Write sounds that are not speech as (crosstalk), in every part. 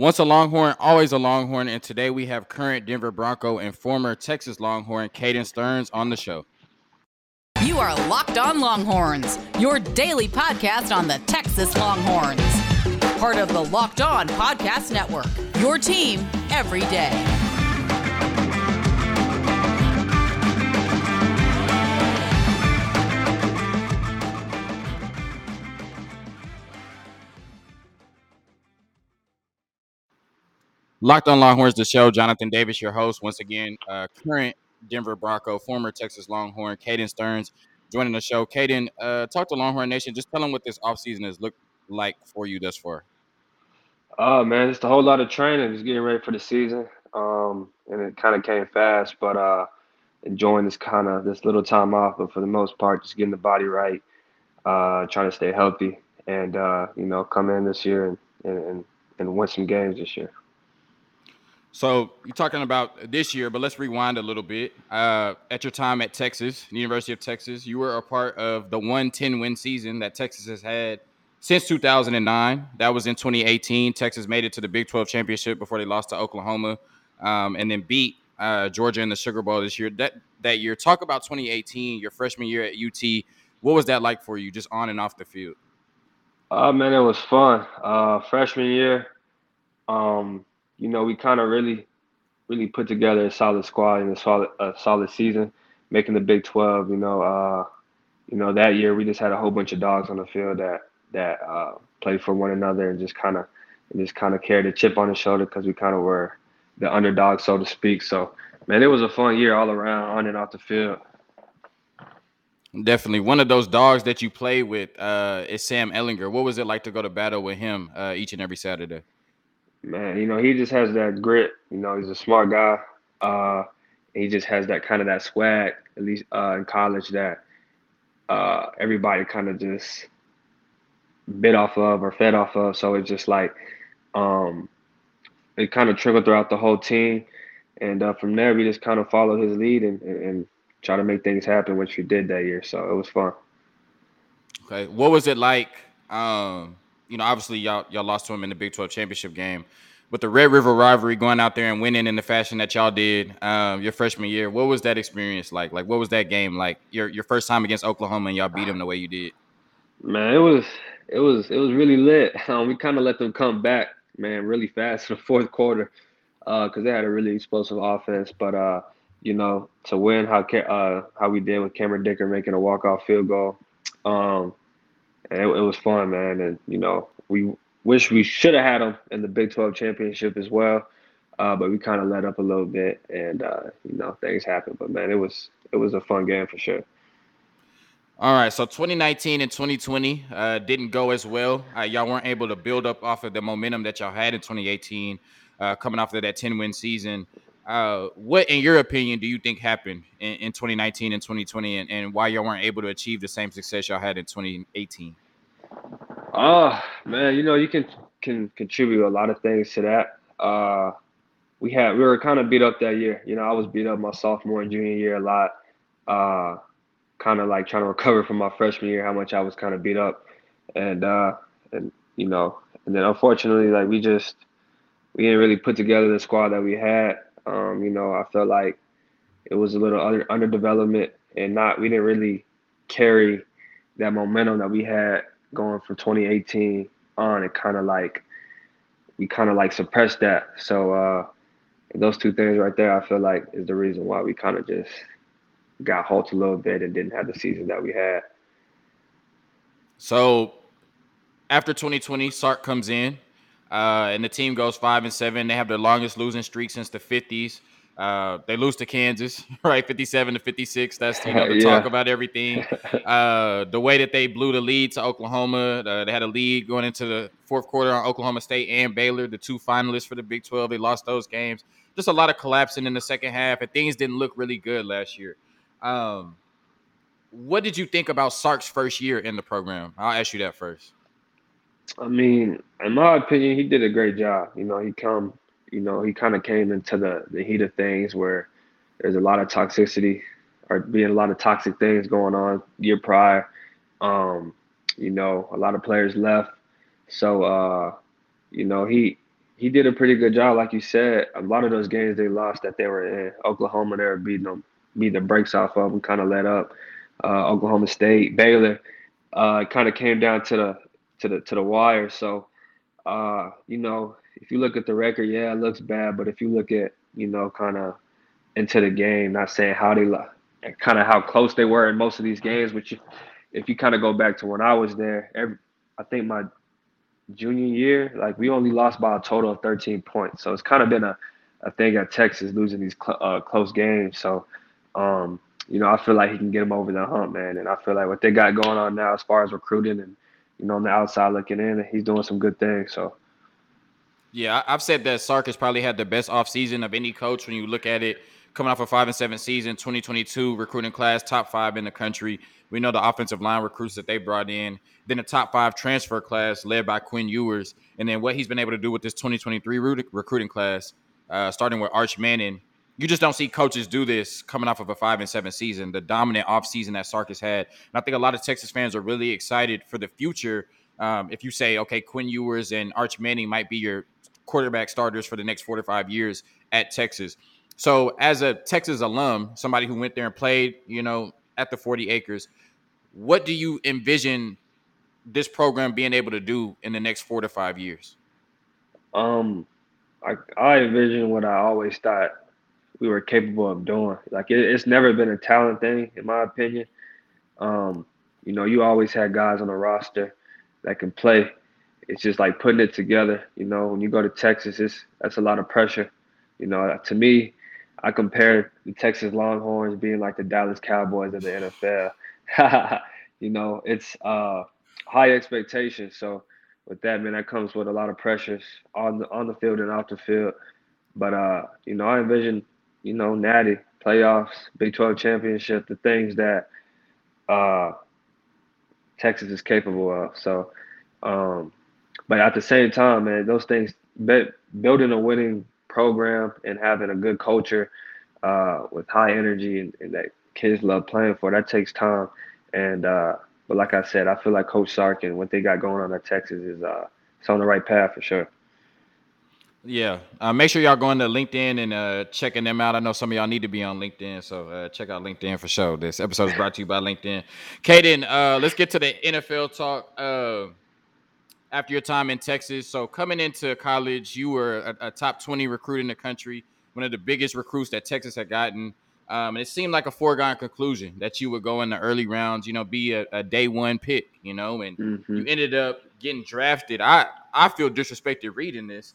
Once a Longhorn, always a Longhorn. And today we have current Denver Bronco and former Texas Longhorn Caden Sterns on the show. You are Locked On Longhorns, your daily podcast on the Texas Longhorns. Part of the Locked On Podcast Network, your team every day. Locked on Longhorns, the show. Jonathan Davis, your host. Once again, uh, current Denver Bronco, former Texas Longhorn, Caden Sterns, joining the show. Caden, uh, talk to Longhorn Nation. Just tell them what this offseason has looked like for you thus far. Oh man, it's a whole lot of training. Just getting ready for the season, um, and it kind of came fast. But uh, enjoying this kind of this little time off. But for the most part, just getting the body right, uh, trying to stay healthy, and uh, you know, come in this year and, and and win some games this year. So you're talking about this year, but let's rewind a little bit. Uh, at your time at Texas, University of Texas, you were a part of the 110 win season that Texas has had since 2009. That was in 2018. Texas made it to the Big 12 championship before they lost to Oklahoma, um, and then beat uh, Georgia in the Sugar Bowl this year. That that year. Talk about 2018, your freshman year at UT. What was that like for you, just on and off the field? Uh, man, it was fun. Uh, freshman year. Um, you know, we kind of really, really put together a solid squad and a solid, a solid season, making the Big 12. You know, uh, you know that year we just had a whole bunch of dogs on the field that that uh, played for one another and just kind of, and just kind of carried a chip on the shoulder because we kind of were the underdog, so to speak. So, man, it was a fun year all around, on and off the field. Definitely. One of those dogs that you play with uh, is Sam Ehlinger. What was it like to go to battle with him uh, each and every Saturday? Man, you know, he just has that grit. You know, he's a smart guy. Uh, he just has that kind of that swag, at least uh, in college, that uh, everybody kind of just bit off of or fed off of. So it's just like um, it kind of trickled throughout the whole team. And uh, from there, we just kind of followed his lead and, and, and try to make things happen, which we did that year. So it was fun. Okay, what was it like? Um, you know, obviously y'all y'all lost to him in the Big 12 championship game. With the Red River rivalry going out there and winning in the fashion that y'all did um, your freshman year, what was that experience like? Like, what was that game like? Your your first time against Oklahoma and y'all beat them the way you did. Man, it was it was it was really lit. (laughs) Um, we kind of let them come back, man, really fast (laughs) in the fourth quarter because uh, they had a really explosive offense. But uh, you know, to win how uh, how we did with Cameron Dicker making a walk off field goal, um, and it, it was fun, man. And you know, we wish we should have had them in the Big 12 championship as well, uh, but we kind of let up a little bit, and uh, you know, things happen. But man, it was it was a fun game for sure. All right, so 2019 and 2020 uh, didn't go as well. Uh, y'all weren't able to build up off of the momentum that y'all had in 2018, uh, coming off of that 10 win season. Uh, what, in your opinion, do you think happened in, in 2019 and 2020, and, and, why y'all weren't able to achieve the same success y'all had in 2018? Oh man, you know you can can contribute a lot of things to that. Uh, we had we were kind of beat up that year. You know, I was beat up my sophomore and junior year a lot. Uh, kind of like trying to recover from my freshman year, how much I was kind of beat up, and uh, and you know, and then unfortunately, like we just we didn't really put together the squad that we had. Um, you know, I felt like it was a little under underdevelopment and not we didn't really carry that momentum that we had going from 2018 on. It kind of like we kind of like suppressed that. So uh, those two things right there, I feel like is the reason why we kind of just got halted a little bit and didn't have the season that we had. So after 2020, Sark comes in. Uh, and the team goes five and seven. They have the longest losing streak since the 50s. Uh, they lose to Kansas, (laughs) right? 57 to 56. That's you know the (laughs) yeah. talk about everything. Uh, the way that they blew the lead to Oklahoma, uh, they had a lead going into the fourth quarter on Oklahoma State and Baylor, the two finalists for the Big 12. They lost those games. Just a lot of collapsing in the second half, and things didn't look really good last year. Um, what did you think about Sark's first year in the program? I'll ask you that first. I mean, in my opinion, he did a great job. You know, he come, you know, he kind of came into the the heat of things where there's a lot of toxicity or being a lot of toxic things going on year prior. Um, you know, a lot of players left, so uh, you know he he did a pretty good job, like you said. A lot of those games they lost that they were in Oklahoma, they were beating them, beating the brakes off of them, kind of let up. Uh, Oklahoma State, Baylor, uh, kind of came down to the to the to the wire. So, uh, you know, if you look at the record, yeah, it looks bad. But if you look at you know, kind of into the game, not saying how they kind of how close they were in most of these games, which if you kind of go back to when I was there, every, I think my junior year, like we only lost by a total of 13 points. So it's kind of been a, a thing at Texas losing these cl- uh, close games. So, um, you know, I feel like he can get them over the hump, man. And I feel like what they got going on now as far as recruiting and, you know, on the outside looking in, he's doing some good things. So, yeah, I've said that Sark has probably had the best offseason of any coach when you look at it coming off a five and seven season, 2022 recruiting class, top five in the country. We know the offensive line recruits that they brought in. Then a top five transfer class led by Quinn Ewers, and then what he's been able to do with this 2023 recruiting class, uh, starting with Arch Manning. You just don't see coaches do this coming off of a five and seven season, the dominant offseason that Sark has had. And I think a lot of Texas fans are really excited for the future. Um, if you say, okay, Quinn Ewers and Arch Manning might be your quarterback starters for the next four to five years at Texas. So, as a Texas alum, somebody who went there and played, you know, at the 40 acres, what do you envision this program being able to do in the next four to five years? Um, I, I envision what I always thought we were capable of doing. Like it, it's never been a talent thing, in my opinion. Um, you know, you always had guys on the roster that can play. It's just like putting it together. You know, when you go to Texas, it's that's a lot of pressure. You know, to me, I compare the Texas Longhorns being like the Dallas Cowboys of the NFL. (laughs) you know, it's uh, high expectations. So with that, man, that comes with a lot of pressures on the on the field and off the field. But uh, you know, I envision, you know, Natty playoffs, Big 12 championship, the things that uh, Texas is capable of. So, um, but at the same time, man, those things, building a winning program and having a good culture uh, with high energy and, and, that kids love playing for. That takes time. And uh, but like I said, I feel like Coach Sark and what they got going on at Texas is uh, it's on the right path for sure. Yeah, uh, make sure y'all going to LinkedIn and uh, checking them out. I know some of y'all need to be on LinkedIn, so uh, check out LinkedIn for sure. This episode is brought to you by LinkedIn. Caden, uh, let's get to the NFL talk. Uh, after your time in Texas. So coming into college, you were a, a, top 20 recruit in the country, one of the biggest recruits that Texas had gotten. Um, and it seemed like a foregone conclusion that you would go in the early rounds, you know, be a, a day one pick, you know, and mm-hmm. you ended up getting drafted. I, I feel disrespected reading this.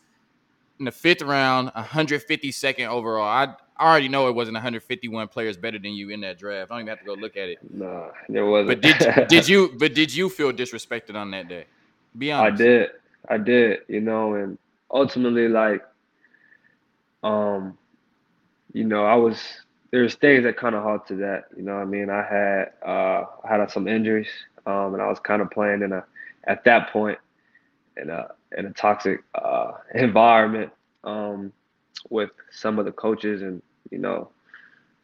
In the fifth round, 152nd overall. I, I already know it wasn't 151 players better than you in that draft. I don't even have to go look at it. No, there wasn't. But did (laughs) did you but did you feel disrespected on that day? Be honest. I did. I did, you know, and ultimately like um you know, I was there's things that kind of halted that, you know I mean? I had uh I had some injuries um and I was kind of playing in a at that point in a in a toxic uh environment um with some of the coaches and, you know,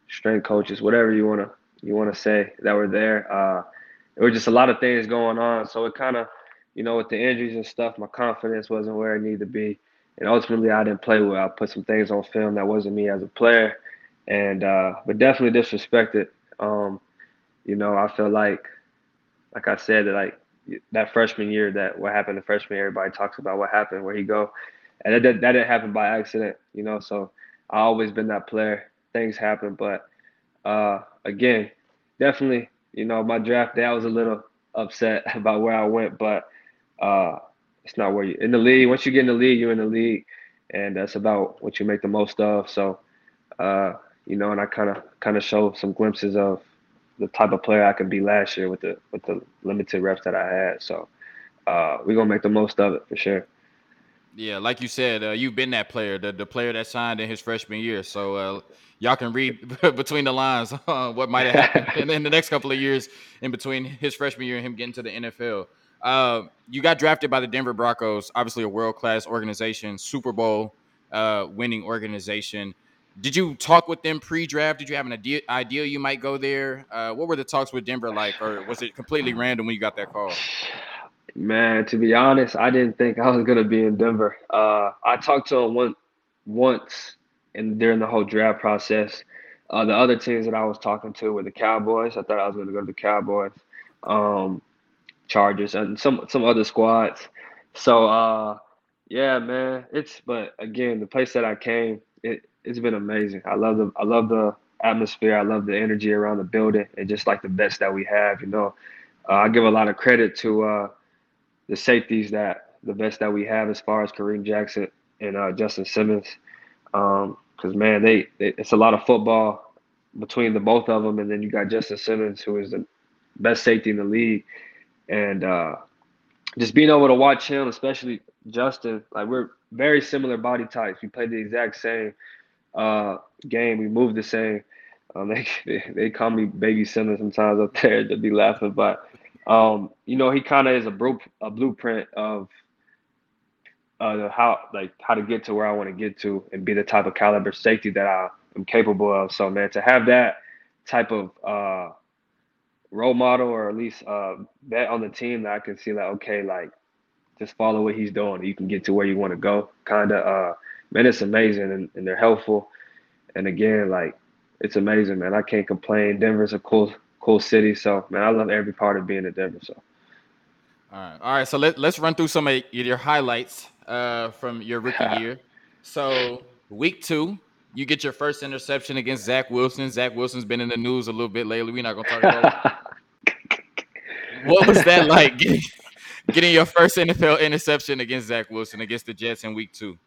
strength coaches, whatever you want to you want to say that were there. Uh there were just a lot of things going on, so it kind of you know, with the injuries and stuff, my confidence wasn't where it needed to be. And ultimately, I didn't play well. I put some things on film that wasn't me as a player, and uh, but definitely disrespected. Um, you know, I feel like, like I said, that like that freshman year, that what happened the freshman year, everybody talks about what happened, where he go, and that, that didn't happen by accident. You know, so I always been that player. Things happen, but uh, again, definitely, you know, my draft day I was a little upset (laughs) about where I went, but uh, it's not where you in the league. Once you get in the league, you're in the league, and that's about what you make the most of. So, uh, you know, and I kind of kind of show some glimpses of the type of player I could be last year with the with the limited reps that I had. So, uh, we're gonna make the most of it for sure. Yeah, like you said, uh, you've been that player, the, the player that signed in his freshman year. So uh, y'all can read (laughs) between the lines (laughs) uh, what might have happened (laughs) in, in, the next couple of years in between his freshman year and him getting to the NFL. Uh, you got drafted by the Denver Broncos, obviously a world class organization, Super Bowl uh, winning organization. Did you talk with them pre-draft? Did you have an idea, idea you might go there? Uh, what were the talks with Denver like, or was it completely random when you got that call? Man, to be honest, I didn't think I was gonna be in Denver. Uh, I talked to him one once, and during the whole draft process, uh, the other teams that I was talking to were the Cowboys. I thought I was gonna go to the Cowboys, um, Chargers, and some some other squads. So, uh, yeah, man, it's but again, the place that I came, it it's been amazing. I love the I love the atmosphere. I love the energy around the building, and just like the best that we have, you know. Uh, I give a lot of credit to uh, the safeties that the best that we have as far as Kareem Jackson and uh, Justin Simmons. Because um, man, they, they, it's a lot of football between the both of them, and then you got Justin Simmons, who is the best safety in the league, and uh, just being able to watch him, especially Justin, like we're very similar body types. We play the exact same uh, game. We move the same. Um, (laughs) they, they, call me Baby Simmons sometimes up there to be laughing, but um, you know he kind of is a, a blueprint of uh, how like how to get to where I want to get to and be the type of caliber safety that I am capable of. So man, to have that type of uh, role model or at least uh, bet on the team that I can see like okay like just follow what he's doing. You can get to where you want to go. Kind of uh, man, it's amazing and, and they're helpful. And again, like it's amazing, man. I can't complain. Denver's a cool, cool city. So, man, I love every part of being in Denver. So. All right, all right. So let let's run through some of your highlights uh, from your rookie (laughs) year. So week two, you get your first interception against Zach Wilson. Zach Wilson's been in the news a little bit lately. We're not gonna talk about. it. (laughs) what was that like (laughs) getting, your first NFL interception against Zach Wilson against the Jets in week two?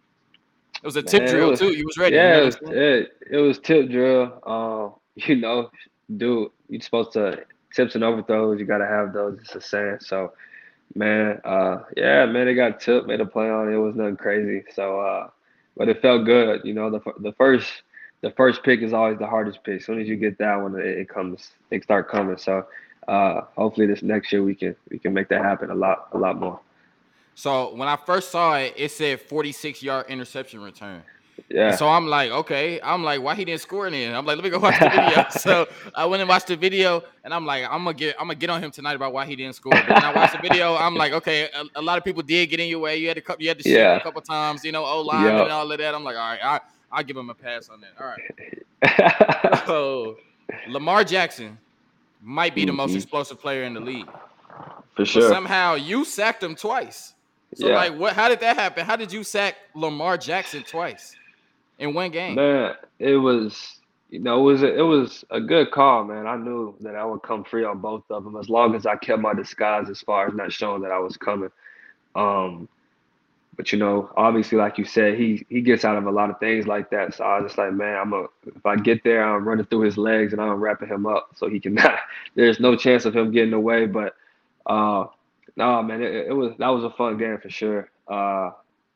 It was a tip Man, drill was, too. You was ready. Yeah, you know it, was, it, it was tip drill. Um, (laughs) you know, dude, you're supposed to tips and overthrows. You got to have those. It's a saying. So, man, uh, yeah, man, they got tipped, made a play on it. It was nothing crazy. So, uh, but it felt good. You know, the the first the first pick is always the hardest pick. As soon as you get that one, it, it comes, it start coming. So, uh, hopefully this next year we can we can make that happen a lot a lot more. So when I first saw it, it said 46 yard interception return. Yeah. And so I'm like, okay. I'm like, why he didn't score any? I'm like, let me go watch the video. (laughs) so I went and watched the video, and I'm like, I'm gonna get, I'm gonna get on him tonight about why he didn't score. But when I watched the video, I'm like, okay, a, a, lot of people did get in your way. You had to, you had to shoot yeah. a couple times, you know, O line yep. and all of that. I'm like, all right, I, I'll give him a pass on that. All right. (laughs) so Lamar Jackson might be the most mm-hmm. explosive player in the league. For sure. But somehow you sacked him twice. So yeah. like, what? How did that happen? How did you sack Lamar Jackson twice in one game? Man, it was you know it was a, it was a good call, man. I knew that I would come free on both of them as long as I kept my disguise as far as not showing that I was coming. Um, but you know, obviously, like you said, he he gets out of a lot of things like that. So I was just like, man, I'm a if I get there, I'm running through his legs and I'm wrapping him up so he can (laughs) not. There's no chance of him getting away, but. Uh, no, man, it, it, was that was a fun game for sure. Uh,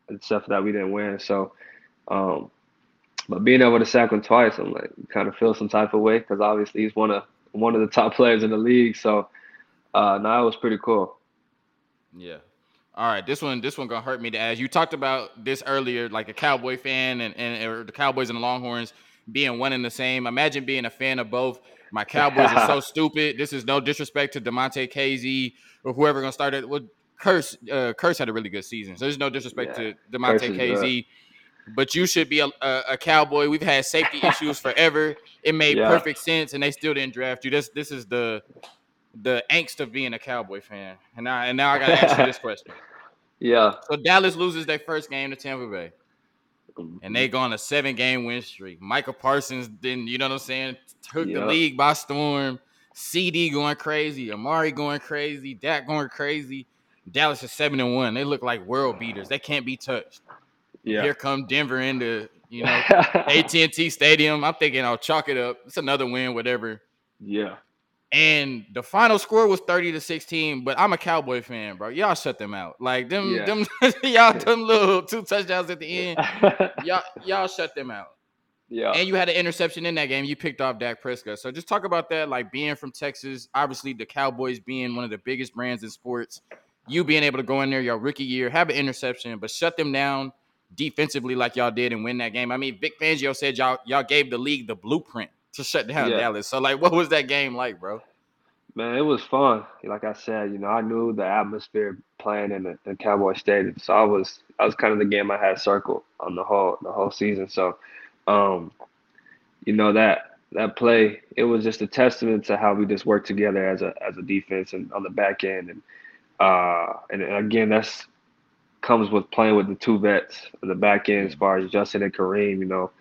except for that we didn't win. So, um, but being able to sack him twice, I'm like kind of feel some type of way because obviously he's one of one of the top (laughs) players in the league. So, uh, no, it was pretty cool. Yeah. All right, this one, this one gonna hurt me to ask. You talked about this earlier, like a Cowboy fan and, and or the Cowboys and the Longhorns being one and the same. Imagine being a fan of both. My Cowboys are so (laughs) stupid. This is no disrespect to Damontae Kazee or whoever gonna start it. Well, Kearse, uh, Kearse had a really good season. So there's no disrespect yeah. to Damontae Kazee, but you should be a, a, a, Cowboy. We've had safety (laughs) issues forever. It made yeah. perfect sense, and they still didn't draft you. This this is the the angst of being a Cowboy fan. And now and now I gotta ask you this (laughs) question. Yeah. So Dallas loses their first game to Tampa Bay. And they go on a seven game win streak. Micah Parsons didn't, you know what I'm saying? Took the league by storm. CD going crazy, Amari going crazy, Dak going crazy. Dallas is seven and one. They look like world beaters. They can't be touched. Yeah. Here come Denver into you (laughs) know AT&T Stadium. I'm thinking I'll chalk it up. It's another win, whatever. Yeah. And the final score was 30 to 16, but I'm a Cowboy fan, bro. Y'all shut them out. Like them, yeah. them (laughs) y'all them little two touchdowns at the end. (laughs) y'all, y'all shut them out. Yeah. And you had an interception in that game. You picked off Dak Prescott. So just talk about that, like being from Texas, obviously the Cowboys being one of the biggest brands in sports. You being able to go in there your rookie year, have an interception, but shut them down defensively like y'all did and win that game. I mean, Vic Fangio said y'all y'all gave the league the blueprint to shut down yeah. Dallas. So like, what was that game like, bro? Man, it was fun. Like I said, you know, I knew the atmosphere playing in the, the Cowboy Stadium, so I was I was kind of the game I had circled on the whole the whole season. So, um, you know that that play, it was just a testament to how we just worked together as a as a defense and on the back end, and uh, and again, that's comes with playing with the two vets on the back end as far as Justin and Kareem. You know,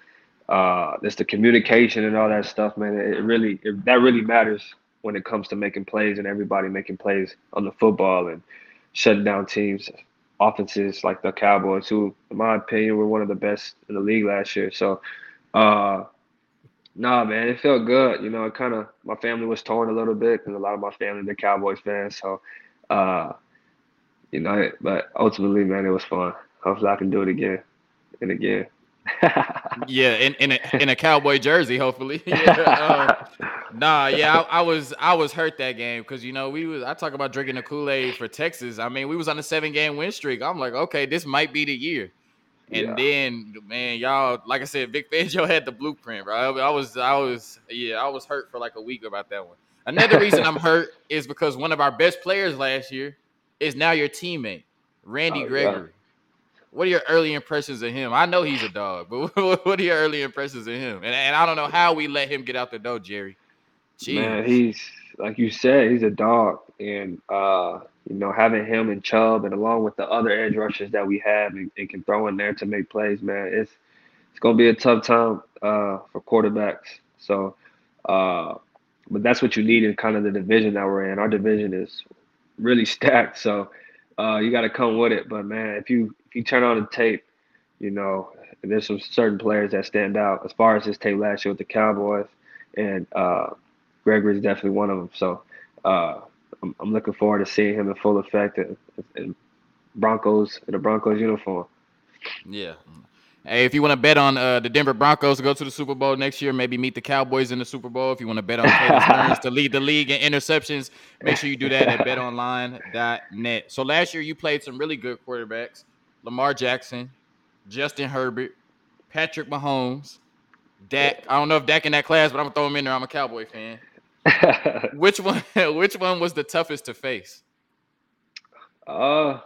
uh, it's the communication and all that stuff, man. It really it, that really matters when it comes to making plays and everybody making plays on the football and shutting down teams, offenses like the Cowboys, who, in my opinion, were one of the best in the league last year. So, uh, nah, man, it felt good. You know, it kind of my family was torn a little bit because a lot of my family they're Cowboys fans. So, uh, you know, but ultimately, man, it was fun. Hopefully, I can do it again and again. Yeah, in in a, in a cowboy jersey, hopefully. (laughs) yeah, um, nah, yeah, I, I, was I was hurt that game because you know we was I talk about drinking the Kool Aid for Texas. I mean, we was on a seven game win streak. I'm like, okay, this might be the year. And yeah. then, man, y'all, like I said, Vic Fangio (laughs) had the blueprint, bro. I was, I was, yeah, I was hurt for like a week about that one. Another reason I'm (laughs) hurt is because one of our best players last year is now your teammate, Randy oh, Gregory. Yeah. What are your early impressions of him? I know he's a dog, but (laughs) what are your early impressions of him? And, and I don't know how we let him get out the door, Jerry. Jeez. Man, he's like you said, he's a dog, and uh, you know having him and Chubb, and along with the other edge rushers that we have, and, and can throw in there to make plays, man, it's it's gonna be a tough time uh, for quarterbacks. So, uh, but that's what you need in kind of the division that we're in. Our division is really (laughs) stacked, so uh, you got to come with it. But man, if you if you turn on the tape, you know there's some certain players that stand out. As far as his tape last year with the Cowboys, and uh, Gregory is definitely one of them. So uh, I'm, I'm, looking forward to seeing him in full effect in, in Broncos in a Broncos uniform. Yeah, Hey, if you want to bet on uh, the Denver Broncos to go to the Super Bowl next year, maybe meet the Cowboys in the Super Bowl. If you want to bet on Caleb to lead the league in interceptions, make sure you do that at (laughs) betonline.net. So last year you played some really good quarterbacks: Lamar Jackson, Justin Herbert, Patrick Mahomes, Dak. I don't know if Dak in that class, but I'm gonna throw him in there. I'm a Cowboy fan. (laughs) which one? (laughs) Which one was the toughest to face? Uh,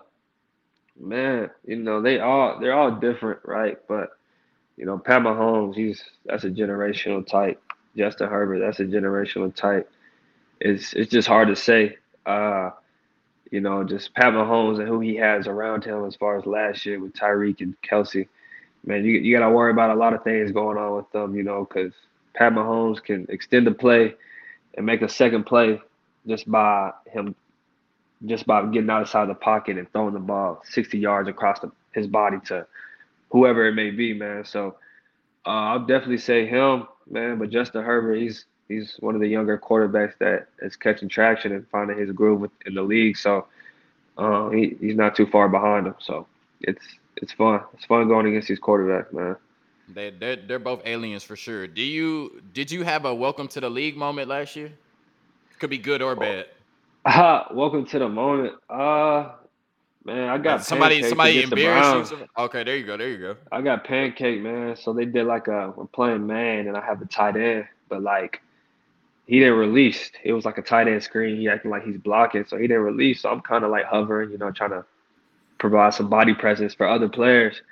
Man, you know they all they're all different, right? But you know, Pat Mahomes, he's that's a generational type. Justin Herbert, that's a generational type. It's it's just hard to say. Uh, you know, just Pat Mahomes and who he has around him as far as last year with Tyreek and Kelce, Man, you you got to worry about a lot of things going on with them, you know, because Pat Mahomes can extend the play and make a second play just by him just by getting outside the pocket and throwing the ball 60 yards across the, his body to whoever it may be, man. So uh, I'll definitely say him, man. But Justin Herbert, he's he's one of the younger quarterbacks that is catching traction and finding his groove in the league. So uh, he, he's not too far behind him. So it's it's fun. It's fun going against these quarterbacks, man. They they're, they're both aliens for sure. Do you did you have a welcome to the league moment last year? Could be good or bad. Uh, (laughs) welcome to the moment. Uh man, I got somebody somebody embarrassed you. Okay, there you go. There you go. I got pancake, man. So they did like a we're playing man and I have a tight end, but like he didn't release. It was like a tight end screen. He acting like he's blocking, so he didn't release. So I'm kind of like hovering, you know, trying to provide some body presence for other players.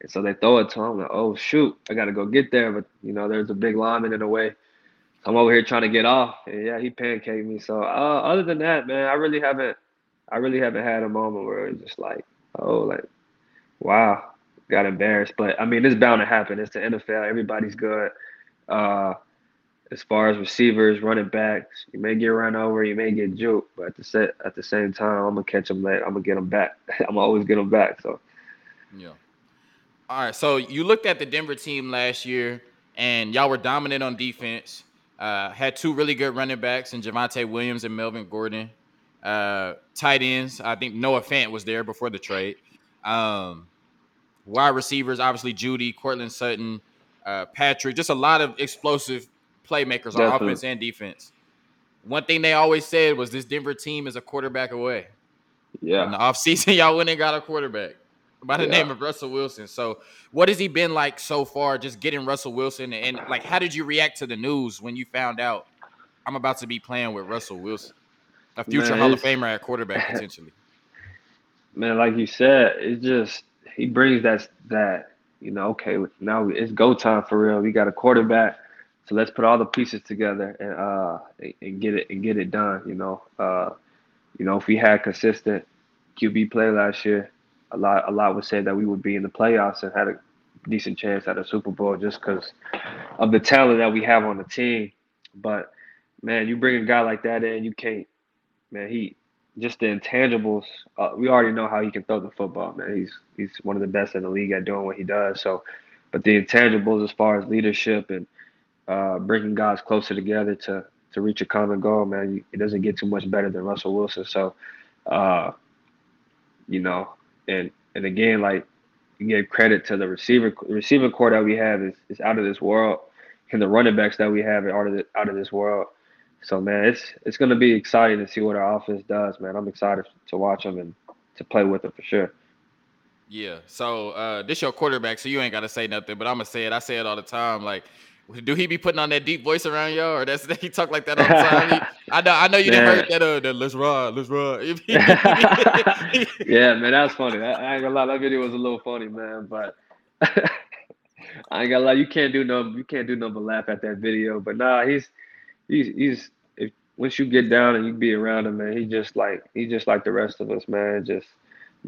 And so they throw it to him. Like, oh shoot, I got to go get there. But you know, there's a big lineman in the way. I'm over here trying to get off. And yeah, he pancaked me. So uh, other than that, man, I really haven't I really haven't had a moment where it's just like, oh, like, wow, got embarrassed. But I mean, it's bound to happen. It's the NFL. Everybody's good. Uh, as far as receivers, running backs, you may get run over, you may get juked, but at the set, at the same time, I'm gonna catch them late. I'm gonna get them back. (laughs) I'm gonna always get them back. So, yeah. All right. So you looked at the Denver team last year, and y'all were dominant on defense. Uh, had two really good running backs in Javonte Williams and Melvin Gordon. Uh, tight ends, I think Noah Fant was there before the trade. Um, wide receivers, obviously Jeudy, Courtland Sutton, uh, Patrick, just a lot of explosive playmakers Definitely. on offense and defense. One thing they always said was this Denver team is a quarterback away. Yeah. In the offseason, (laughs) y'all went and got a quarterback by the yeah. name of Russell Wilson. So, what has he been like so far? Just getting Russell Wilson, and, and like, how did you react to the news when you found out I'm about to be playing with Russell Wilson? A future man, Hall of Famer at quarterback (laughs) potentially. Man, like you said, it's just he brings that that you know. Okay, now it's go time for real. We got a quarterback, so let's put all the pieces together and uh and get it and get it done. You know, uh, you know if we had consistent QB play last year, a lot a lot would say that we would be in the playoffs and had a decent chance at a Super Bowl just because of the talent that we have on the team. But man, you bring a guy like that in, you can't. Man, he just the intangibles. Uh, we already know how he can throw the football. Man, he's he's one of the best in the league at doing what he does. So, but the intangibles as far as leadership and uh, bringing guys closer together to to reach a common goal, man, it doesn't get too much better than Russell Wilson. So, uh, you know, and and again, like you give credit to the receiver receiving core that we have is, is out of this world, and the running backs that we have are out of the, out of this world. So man, it's it's gonna be exciting to see what our offense does, man. I'm excited to watch them and to play with them for sure. Yeah. So uh, this your quarterback, so you ain't gotta say nothing, but I'm gonna say it. I say it all the time. Like, do he be putting on that deep voice around y'all, or that's (laughs) he talk like that all the time? He, I know, I know you didn't heard (laughs) that. Uh, that let's ride, let's ride. (laughs) yeah, man, that's funny. I, I ain't gonna lie, that video was a little funny, man. But I ain't gonna lie, you can't do no, you can't do no but laugh at that video. But nah, he's he's he's if once you get down and you be around him, man, he just like he just like the rest of us, man. Just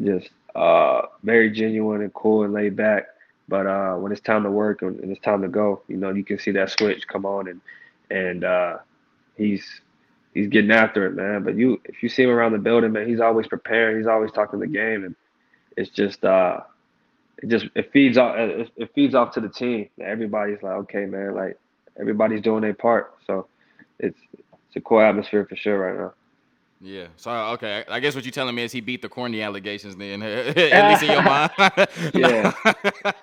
just uh very genuine and cool and laid back. But uh when it's time to work and, it's time to go, you know, you can see that switch come on and and uh he's he's getting after it, man. But you if you see him around the building, man, he's always prepared. He's always talking the game and it's just uh it just it feeds off it feeds off to the team. Everybody's like, okay, man, like everybody's doing their part. So it's it's a cool atmosphere for sure right now. Yeah. So okay, I guess what you're telling me is he beat the corny allegations then, (laughs) (laughs) at least in your mind. (laughs) yeah.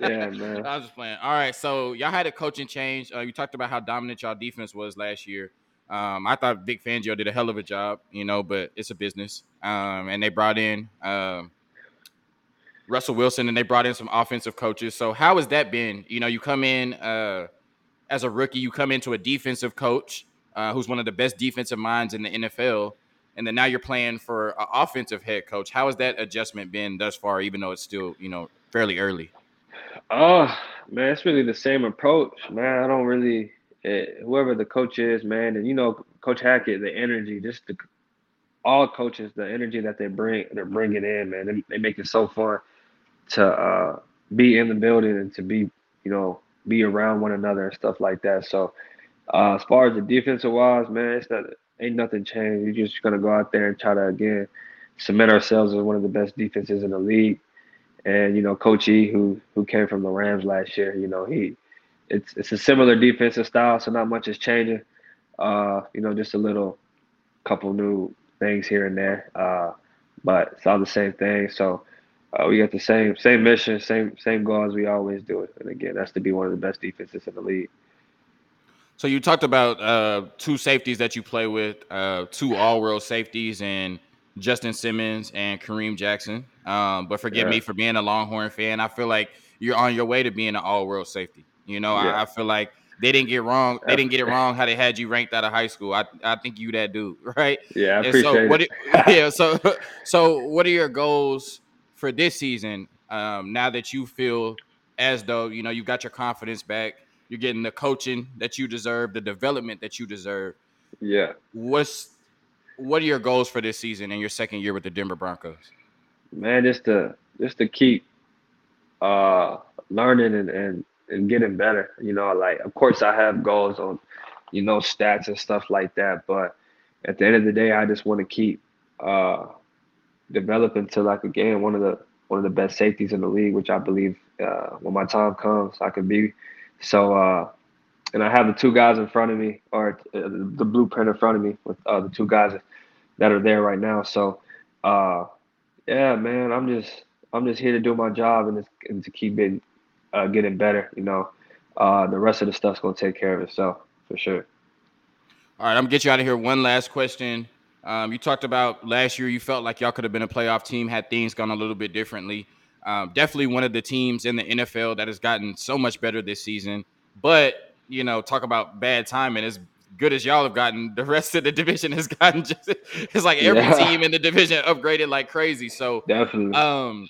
yeah, man. I was just playing. All right. So y'all had a coaching change. Uh, you talked about how dominant y'all defense was last year. Um, I thought Vic Fangio did a hell of a job, you know, but it's a business. Um, and they brought in um, Russell Wilson and they brought in some offensive coaches. So how has that been? You know, you come in uh, as a rookie, you come into a defensive coach uh, who's one of the best defensive minds in the NFL, and then now you're playing for an offensive head coach. How has that adjustment been thus far, even though it's still you know fairly early? Oh man, it's really the same approach, man. I don't really eh, whoever the coach is, man, and you know Coach Hackett, the energy, just the all coaches, the energy that they bring, they're bringing in, man. They, they make it so fun to uh, be in the building and to be, you know, be around one another and stuff like that. So uh, as far as the defensive wise, man, it's not ain't nothing changed. We're just gonna go out there and try to again cement ourselves as one of the best defenses in the league. And you know, Coach E, who who came from the Rams last year, you know, he it's it's a similar defensive style, so not much is changing. Uh, you know, just a little couple new things here and there. Uh, but it's all the same thing. So uh, we got the same same mission, same same goal as we always do it. And again, that's to be one of the best defenses in the league. So you talked about uh, two safeties that you play with, uh, two all-world safeties, and Justin Simmons and Kareem Jackson. Um, but forgive yeah. me for being a Longhorn fan. I feel like you're on your way to being an all-world safety. You know, yeah. I, I, feel like they didn't get wrong. They didn't get it wrong how they had you ranked out of high school. I, I think you that dude, (laughs) right? Yeah, I and appreciate so what it. (laughs) yeah, so (laughs) so what are your goals for this season? Um, now that you feel as though you know you got your confidence back you're getting the coaching that you deserve, the development that you deserve. Yeah. What's what are your goals for this season and your second year with the Denver Broncos? Man, just to just to keep uh learning and, and and getting better. You know, like of course I have goals on, you know, stats and stuff like that, but at the end of the day I just want to keep uh developing to like again one of the one of the best safeties in the league, which I believe uh, when my time comes I could be. So, uh, and I have the two guys in front of me, or uh, the blueprint in front of me with uh, the two guys that are there right now. So, uh, yeah, man, I'm just I'm just here to do my job and, and to keep it uh, getting better. You know, uh, the rest of the stuff's gonna take care of itself for sure. All right, I'm gonna get you out of here. One last question. Um, you talked about last year. You felt like y'all could have been a playoff team had things gone a little bit differently. Um, definitely one of the teams in the NFL that has gotten so much better this season. But you know, talk about bad timing. As good as y'all have gotten, the rest of the (laughs) division has gotten just it's like every Yeah. team in the division upgraded like crazy. So Definitely. um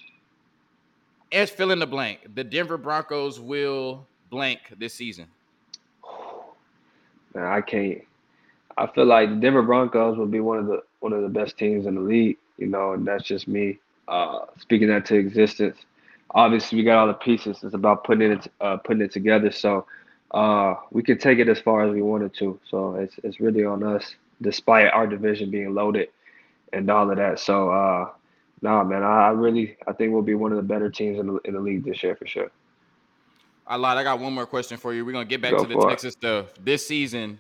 as fill in the blank, the Denver Broncos will blank this season. Man, I can't. I feel like the Denver Broncos will be one of the one of the best teams in the league. You know, and that's just me uh, speaking that to existence. Obviously, we got all the pieces. It's about putting it uh, putting it together. So uh, we can take it as far as we wanted to. So it's it's really on us, despite our division being loaded and all of that. So uh, nah, man, I, I really I think we'll be one of the better teams in the in the league this year for sure. I lied. I got one more question for you. We're gonna get back Go to the for it. Texas stuff. This season,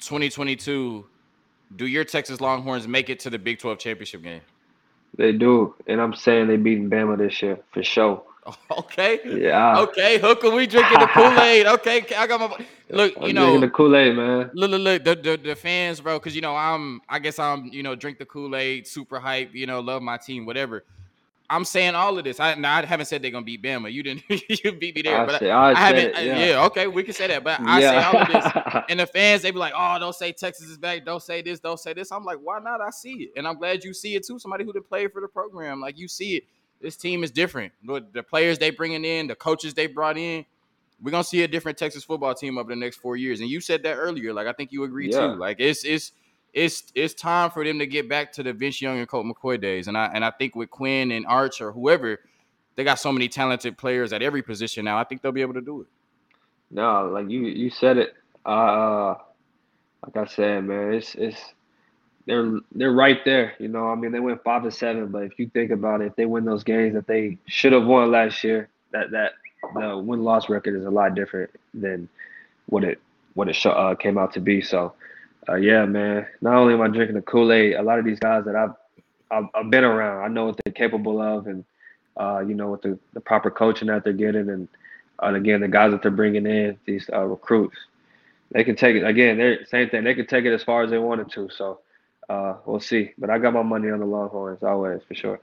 2022, do your Texas Longhorns make it to the Big 12 championship game? They do, and I'm saying they beating Bama this year for sure. (laughs) Okay. Yeah. Okay, Hooker, we drinking the Kool-Aid. (laughs) Okay, I got my look, I'm you drinking know, the Kool Aid, man. look, look, look, the, the, the fans, bro, because you know, I'm I guess I'm, you know, drink the Kool-Aid, super hype, you know, love my team, whatever. I'm saying all of this. I now I haven't said they're gonna beat Bama. You didn't (laughs) you beat me there, I but say, I, I, haven't it, I- yeah. yeah. okay, we can say that. But I say all of this. (laughs) And the fans, they be like, "Oh, don't say Texas is back. Don't say this. Don't say this." I'm like, "Why not? I see it, and I'm glad you see it too. Somebody who did play for the program, like you see it. This team is different. The the players they bringing in, the coaches they brought in. We're gonna see a different Texas football team over the next four years. And you said that earlier. Like I think you agree Yeah. too. Like it's it's it's it's time for them to get back to the Vince Young and Colt McCoy days. And I and I think with Quinn and Arch or whoever, they got so many talented players at every position now. I think they'll be able to do it. No, like you you said it. Uh, like I said, man, it's it's they're they're right there. You know, I mean, they went five to seven, but if you think about it, if they win those games that they should have won last year, that that the win loss record is a lot different than what it what it uh, came out to be. So, uh, yeah, man. Not only am I drinking the Kool Aid, a lot of these guys that I've I've, I've been around, I know what they're capable of, and uh, you know, with the, the proper coaching that they're getting, and and again, the guys that they're bringing in, these uh, recruits, they can take it. Again, they're same thing. They can take it as far as they wanted to. So uh, we'll see. But I got my money on the Longhorns always for sure.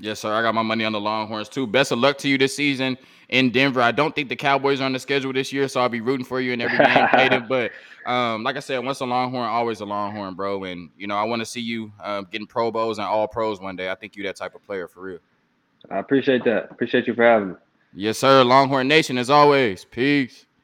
Yes, sir. I got my money on the Longhorns too. Best of luck to you this season in Denver. I don't think the Cowboys are on the schedule this year, so I'll be rooting for you in every game (laughs) played. But um, like I said, once a Longhorn, always a Longhorn, bro. And you know, I want to see you um, getting Pro Bowls and All Pros one day. I think you that type of player for real. I appreciate that. Appreciate you for having me. Yes, sir. Longhorn Nation, as always. Peace.